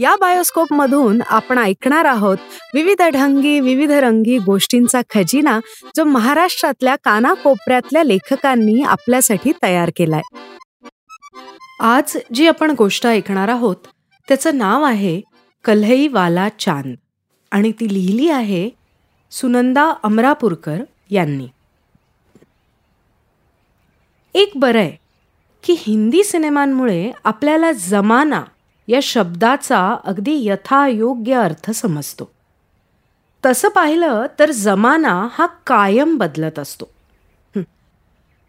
या बायोस्कोप मधून आपण ऐकणार आहोत विविध ढंगी विविध रंगी गोष्टींचा खजिना जो महाराष्ट्रातल्या कानाकोपऱ्यातल्या लेखकांनी आपल्यासाठी तयार केलाय. आज जी आपण गोष्ट ऐकणार आहोत त्याचं नाव आहे कल्हईवाला चांद आणि ती लिहिली आहे सुनंदा अमरापूरकर यांनी. एक बरं आहे की हिंदी सिनेमांमुळे आपल्याला जमाना या शब्दाचा अगदी यथायोग्य अर्थ समजतो. तसं पाहिलं तर जमाना हा कायम बदलत असतो.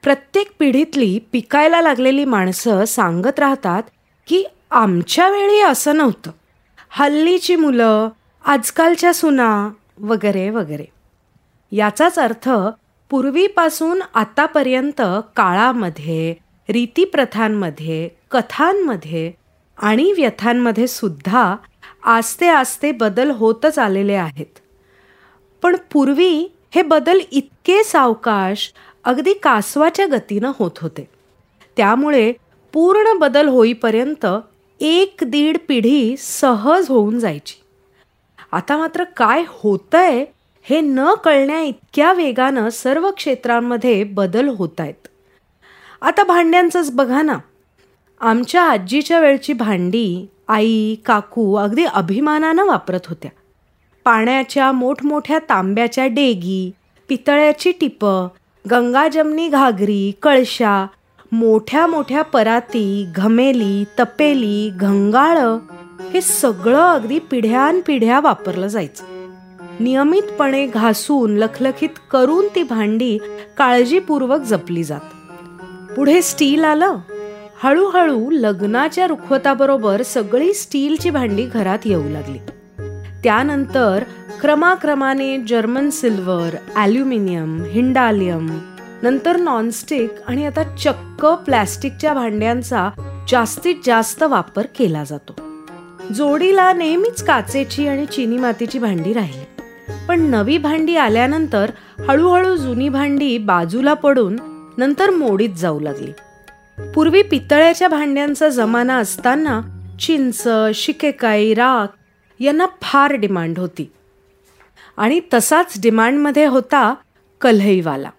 प्रत्येक पिढीतली पिकायला लागलेली माणसं सांगत राहतात की आमच्या वेळी असं नव्हतं. हल्लीची मुलं आजकालच्या सुना वगैरे वगैरे. याचाच अर्थ पूर्वीपासून आतापर्यंत काळामध्ये रीतीप्रथांमध्ये कथांमध्ये आणि व्यथांमध्ये सुद्धा आस्ते आस्ते बदल होतच आलेले आहेत. पण पूर्वी हे बदल इतके सावकाश अगदी कासवाच्या गतीनं होत होते. त्यामुळे पूर्ण बदल होईपर्यंत एक दीड पिढी सहज होऊन जायची. आता मात्र काय होतंय हे न कळण्या इतक्या वेगानं सर्व क्षेत्रांमध्ये बदल होत आहेत आता भांड्यांचंच बघा ना. आमच्या आजीच्या वेळची भांडी आई काकू अगदी अभिमानानं वापरत होत्या. पाण्याच्या मोठमोठ्या तांब्याच्या डेगी पितळ्याची टिपं गंगाजमनी घागरी कळशा मोठ्या मोठ्या पराती घमेली तपेली घंगाळं हे सगळं अगदी पिढ्यानपिढ्या वापरलं जायचं. नियमितपणे घासून लखलखीत करून ती भांडी काळजीपूर्वक जपली जात. पुढे स्टील आलं हळूहळू लग्नाच्या रुखवताबरोबर सगळी स्टीलची भांडी घरात येऊ लागली. त्यानंतर क्रमाक्रमाने जर्मन सिल्वर ॲल्युमिनियम हिंडालियम नंतर नॉनस्टिक आणि आता चक्क प्लॅस्टिकच्या भांड्यांचा जास्तीत जास्त वापर केला जातो. जोडीला नेहमीच काचेची आणि चिनी मातीची भांडी राहिली. पण नवी भांडी आल्यानंतर हळूहळू जुनी भांडी बाजूला पडून नंतर मोडीत जाऊ लागली. पूर्वी पितळ्याच्या भांड्यांचा जमाना असताना चिंच शिकेकाई राख यांना फार डिमांड होती. आणि तसाच डिमांडमध्ये होता कल्हईवाला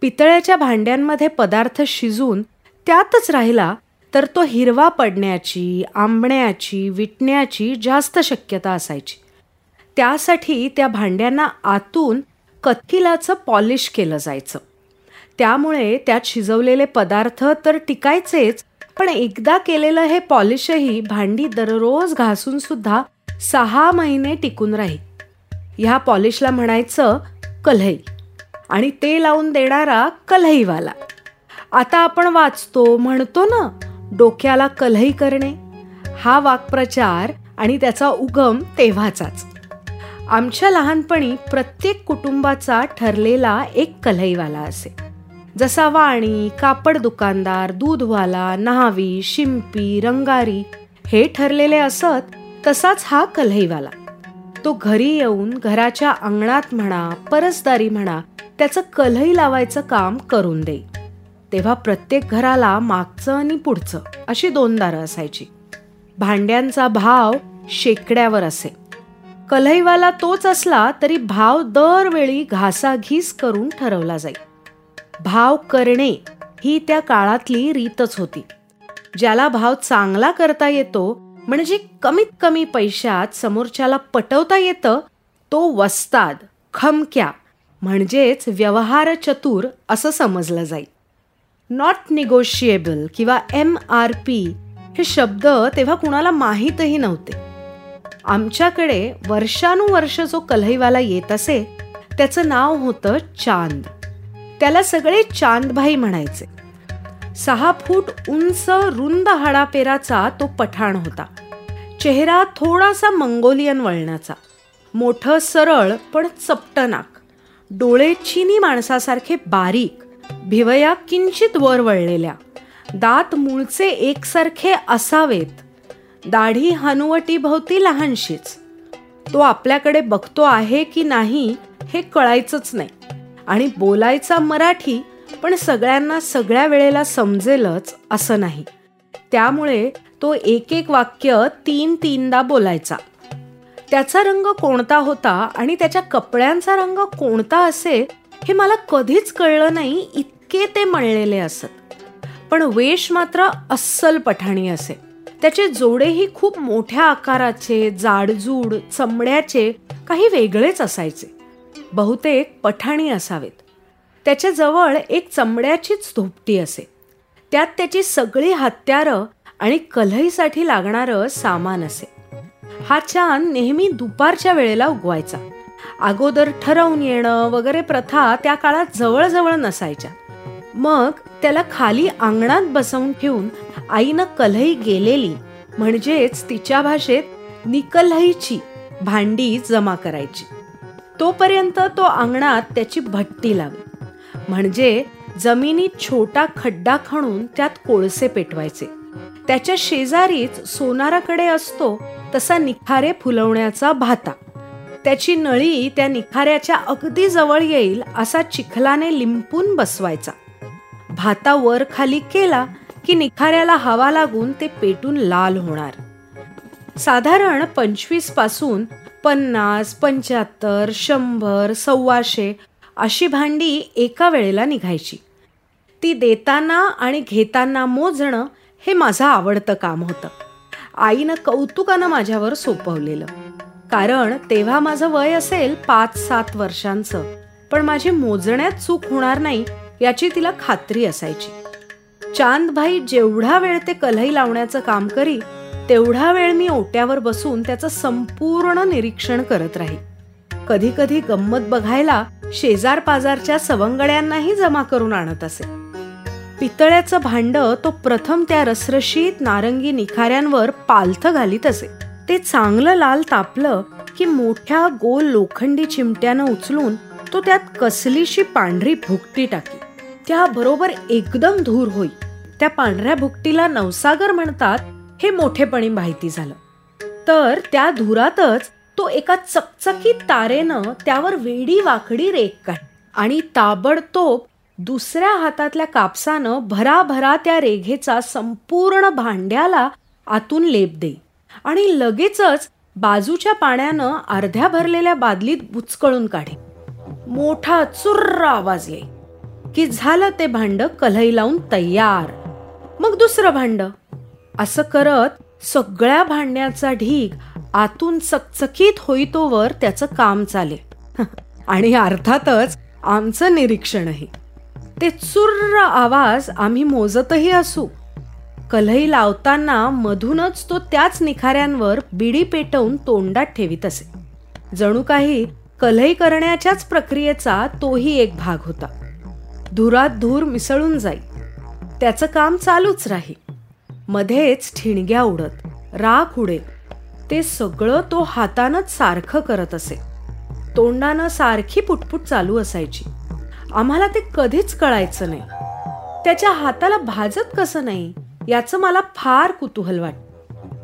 पितळ्याच्या भांड्यांमध्ये पदार्थ शिजून त्यातच राहिला तर तो हिरवा पडण्याची आंबण्याची विटण्याची जास्त शक्यता असायची. त्यासाठी त्या भांड्यांना आतून कथिलाचं पॉलिश केलं जायचं. त्यामुळे त्यात शिजवलेले पदार्थ तर टिकायचेच पण एकदा केलेलं हे पॉलिशही भांडी दररोज घासून सुद्धा सहा महिने टिकून राहील. ह्या पॉलिशला म्हणायचं कल्हई आणि ते लावून देणारा कल्हईवाला आता आपण वाचतो म्हणतो ना डोक्याला कल्हई करणे. हा वाक्प्रचार आणि त्याचा उगम तेव्हाचाच. आमच्या लहानपणी प्रत्येक कुटुंबाचा ठरलेला एक कल्हईवाला असे. जसा वाणी कापड दुकानदार दूधवाला न्हावी शिंपी रंगारी हे ठरलेले असत तसाच हा कल्हईवाला तो घरी येऊन घराच्या अंगणात म्हणा परसदारी म्हणा त्याचं कल्हई लावायचं काम करून दे. तेव्हा प्रत्येक घराला मागचं आणि पुढचं अशी दोन दारं असायची. भांड्यांचा भाव शेकड्यावर असे. कल्हईवाला तोच असला तरी भाव दरवेळी घासाघीस करून ठरवला जाईल भाव करणे ही त्या काळातली रीतच होती. ज्याला भाव चांगला करता येतो म्हणजे कमीत कमी पैशात समोरच्याला पटवता येतं तो वस्ताद खमक्या म्हणजेच व्यवहार चतुर असं समजलं जाईल नॉट निगोशिएबल किंवा एम आर पी हे शब्द तेव्हा कुणाला माहीतही नव्हते. आमच्याकडे वर्षानुवर्ष जो कल्हईवाला येत असे त्याचं नाव होतं चांद. त्याला सगळे चांदभाई म्हणायचे. सहा फूट उंच रुंद हाडापेराचा तो पठाण होता. चेहरा थोडासा मंगोलियन वळणाचा. मोठं सरळ पण चपट नाक. डोळे चिनी माणसासारखे बारीक. भिवया किंचित वर वळलेल्या. दात मूळचे एकसारखे असावेत. दाढी हनुवटीभोवती लहानशीच. तो आपल्याकडे बघतो आहे की नाही हे कळायचंच नाही. आणि बोलायचा मराठी पण सगळ्यांना सगळ्या वेळेला समजेलच असं नाही. त्यामुळे तो एक एक वाक्य तीन तीनदा बोलायचा. त्याचा रंग कोणता होता आणि त्याच्या कपड्यांचा रंग कोणता असे हे मला कधीच कळलं नाही इतके ते मळलेले असत. पण वेश मात्र अस्सल पठाणी असे. त्याचे जोडेही खूप मोठ्या आकाराचे जाडजूड चमड्याचे काही वेगळेच असायचे. बहुतेक पठाणी असावेत. त्याच्याजवळ एक चमड्याचीच धोपटी असे. त्यात त्याची सगळी हत्यारं आणि कलईसाठी लागणारं सामान असे. हा छान नेहमी दुपारच्या वेळेला उगवायचा. अगोदर ठरवून येणं वगैरे प्रथा त्या काळात जवळजवळ नसायच्या. मग त्याला खाली अंगणात बसवून ठेवून आईनं कलई गेलेली म्हणजेच तिच्या भाषेत निकल्हईची भांडी जमा करायची. तोपर्यंत तो अंगणात त्याची भट्टी लावे म्हणजे जमिनीत छोटा खड्डा खणून त्यात कोळसे पेटवायचे. त्याच्या शेजारीच सोनाराकडे असतो तसा निखारे फुलवण्याचा भाता. त्याची नळी त्या निखाऱ्याच्या अगदी जवळ येईल असा चिखलाने लिंपून बसवायचा. भाता वर खाली केला की निखाऱ्याला हवा लागून ते पेटून लाल होणार. साधारण पंचवीसपासून पन्नास पंच्याहत्तर शंभर सव्वाशे अशी भांडी एका वेळेला निघायची. ती देताना आणि घेताना मोजणं हे माझं आवडतं काम होतं. आईनं कौतुकानं माझ्यावर सोपवलेलं. कारण तेव्हा माझं वय असेल पाच सात वर्षांचं पण माझी मोजण्यात चूक होणार नाही याची तिला खात्री असायची. चांदभाई जेवढा वेळ ते कलही लावण्याचं काम करी तेवढा वेळ मी ओट्यावर बसून त्याचं संपूर्ण निरीक्षण करत राही. कधी कधी गंमत बघायला शेजार पाजारच्या सवंगड्यांनाही जमा करून आणत असे. पितळ्याचं भांड तो प्रथम त्या रसरशीत नारंगी निखाऱ्यांवर पालथ घालीत असे. ते चांगलं लाल तापलं की मोठ्या गोल लोखंडी चिमट्यानं उचलून तो त्यात कसलीशी पांढरी भुकटी टाकी. त्या बरोबर एकदम धूर होई. त्या पांढऱ्या भुकटीला नवसागर म्हणतात हे मोठेपणी माहिती झालं. तर त्या धुरातच तो एका चकचकीत तारेनं त्यावर वेडी वाकडी रेख काढ आणि ताबडतोब दुसऱ्या हातातल्या कापसानं भराभरा त्या रेघेचा संपूर्ण भांड्याला आतून लेप दे आणि लगेचच बाजूच्या पाण्यानं अर्ध्या भरलेल्या बादलीत बुचकळून काढे. मोठा चुर्र आवाज ये की झालं ते भांड कलई लावून तयार. मग दुसरं भांड? असं करत सगळ्या भांडण्याचा ढीग आतून चकचकीत होईतोवर त्याचं काम चाले. आणि अर्थातच आमचं निरीक्षणही. ते चुर्र आवाज आम्ही मोजतही असू. कलही लावताना मधूनच तो त्याच निखाऱ्यांवर बिडी पेटवून तोंडात ठेवीत असे. जणू काही कलई करण्याच्याच प्रक्रियेचा तोही एक भाग होता. धुरात धूर मिसळून जाई. त्याचं काम चालूच राही. मध्येच ठिणग्या उडत राख उडे. ते सगळं तो हातानच सारखं करत असे. तोंडानं सारखी पुटपुट चालू असायची. आम्हाला ते कधीच कळायचं नाही. त्याच्या हाताला भाजत कसं नाही याचं मला फार कुतूहल वाट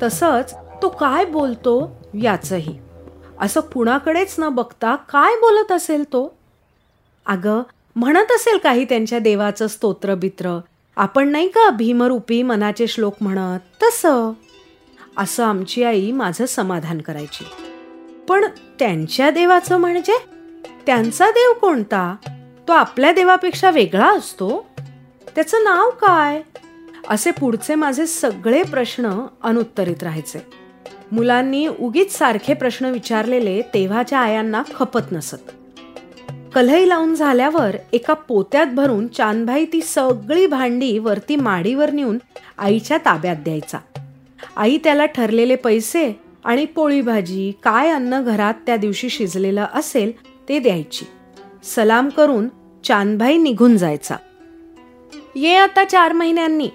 तसंच तो काय बोलतो याचंही. असं कुणाकडेच न बघता काय बोलत असेल तो? अगं म्हणत असेल काही त्यांच्या देवाचं स्तोत्र बित्र आपण नाही का भीमरूपी मनाचे श्लोक म्हणत? तसं. असं आमची आई माझं समाधान करायची. पण त्यांच्या देवाचं म्हणजे? त्यांचा देव कोणता? तो आपल्या देवापेक्षा वेगळा असतो? त्याचं नाव काय? असे पुढचे माझे सगळे प्रश्न अनुत्तरित राहायचे. मुलांनी उगीच सारखे प्रश्न विचारलेले तेव्हाच्या आयांना खपत नसत. कलई लावून झाल्यावर एका पोत्यात भरून चांदभाई ती सगळी भांडी वरती माडीवर नेऊन आईच्या ताब्यात द्यायचा. आई त्याला ठरलेले पैसे आणि पोळी भाजी काय अन्न घरात त्या दिवशी शिजलेलं असेल ते द्यायची. सलाम करून चांदभाई निघून जायचा. ये आता चार महिन्यांनी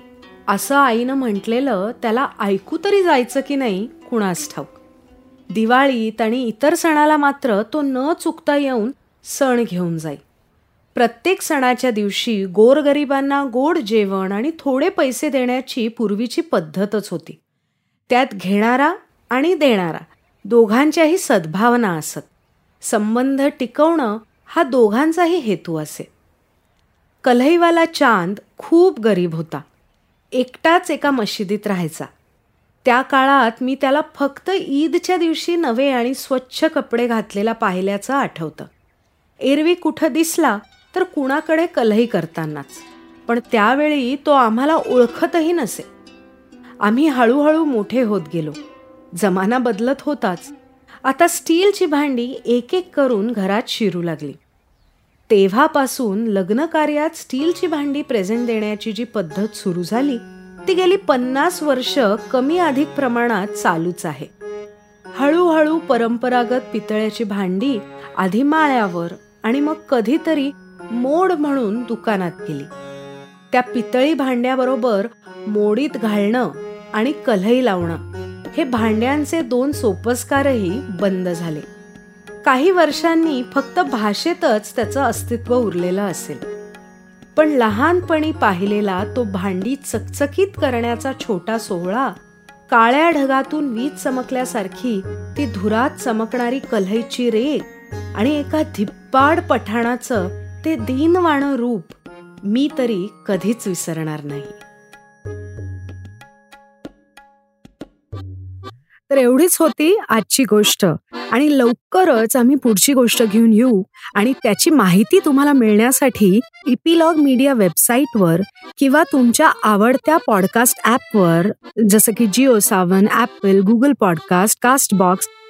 असं आईनं म्हटलेलं त्याला ऐकू तरी जायचं की नाही कुणास ठाऊक. दिवाळीत आणि इतर सणाला मात्र तो न चुकता येऊन सण घेऊन जाई. प्रत्येक सणाच्या दिवशी गोरगरिबांना गोड जेवण आणि थोडे पैसे देण्याची पूर्वीची पद्धतच होती. त्यात घेणारा आणि देणारा दोघांच्याही सद्भावना असत. संबंध टिकवणं हा दोघांचाही हेतू असे. कलईवाला चांद खूप गरीब होता. एकटाच एका मशिदीत राहायचा. त्या काळात मी त्याला फक्त ईदच्या दिवशी नवे आणि स्वच्छ कपडे घातलेला पाहिल्याचं आठवतं. एरवी कुठं दिसला तर कुणाकडे कलही करतानाच. पण त्यावेळी तो आम्हाला ओळखतही नसे. आम्ही हळूहळू मोठे होत गेलो. जमाना बदलत होताच. आता स्टीलची भांडी एक एक करून घरात शिरू लागली. तेव्हापासून लग्नकार्यात स्टीलची भांडी प्रेझेंट देण्याची जी पद्धत सुरू झाली ती गेली पन्नास वर्ष कमी अधिक प्रमाणात चालूच आहे. हळूहळू परंपरागत पितळ्याची भांडी आधी माळ्यावर आणि मग कधीतरी मोड म्हणून दुकानात गेली. त्या पितळी भांड्याबरोबर मोडीत घालणं आणि कलई लावणं हे भांड्यांचे दोन सोपस्कारही बंद झाले. काही वर्षांनी फक्त भाषेतच त्याचं अस्तित्व उरलेलं असेल. पण लहानपणी पाहिलेला तो भांडी चकचकीत करण्याचा छोटा सोहळा काळ्या ढगातून वीज चमकल्यासारखी ती धुरात चमकणारी कलईची रेख आणि एका धिप्पाड पठाणाचं ते दीनवाणं रूप मी तरी कधीच विसरणार नाही. तर एवढीच होती आजची गोष्ट आणि लवकरच आम्ही पुढची गोष्ट घेऊन येऊ आणि त्याची माहिती तुम्हाला मिळण्यासाठी इपिलॉग मीडिया वेबसाईटवर किंवा तुमच्या आवडत्या पॉडकास्ट ॲपवर जसं की Jio Saavn Apple Google podcast Castbox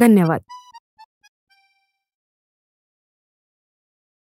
धन्यवाद.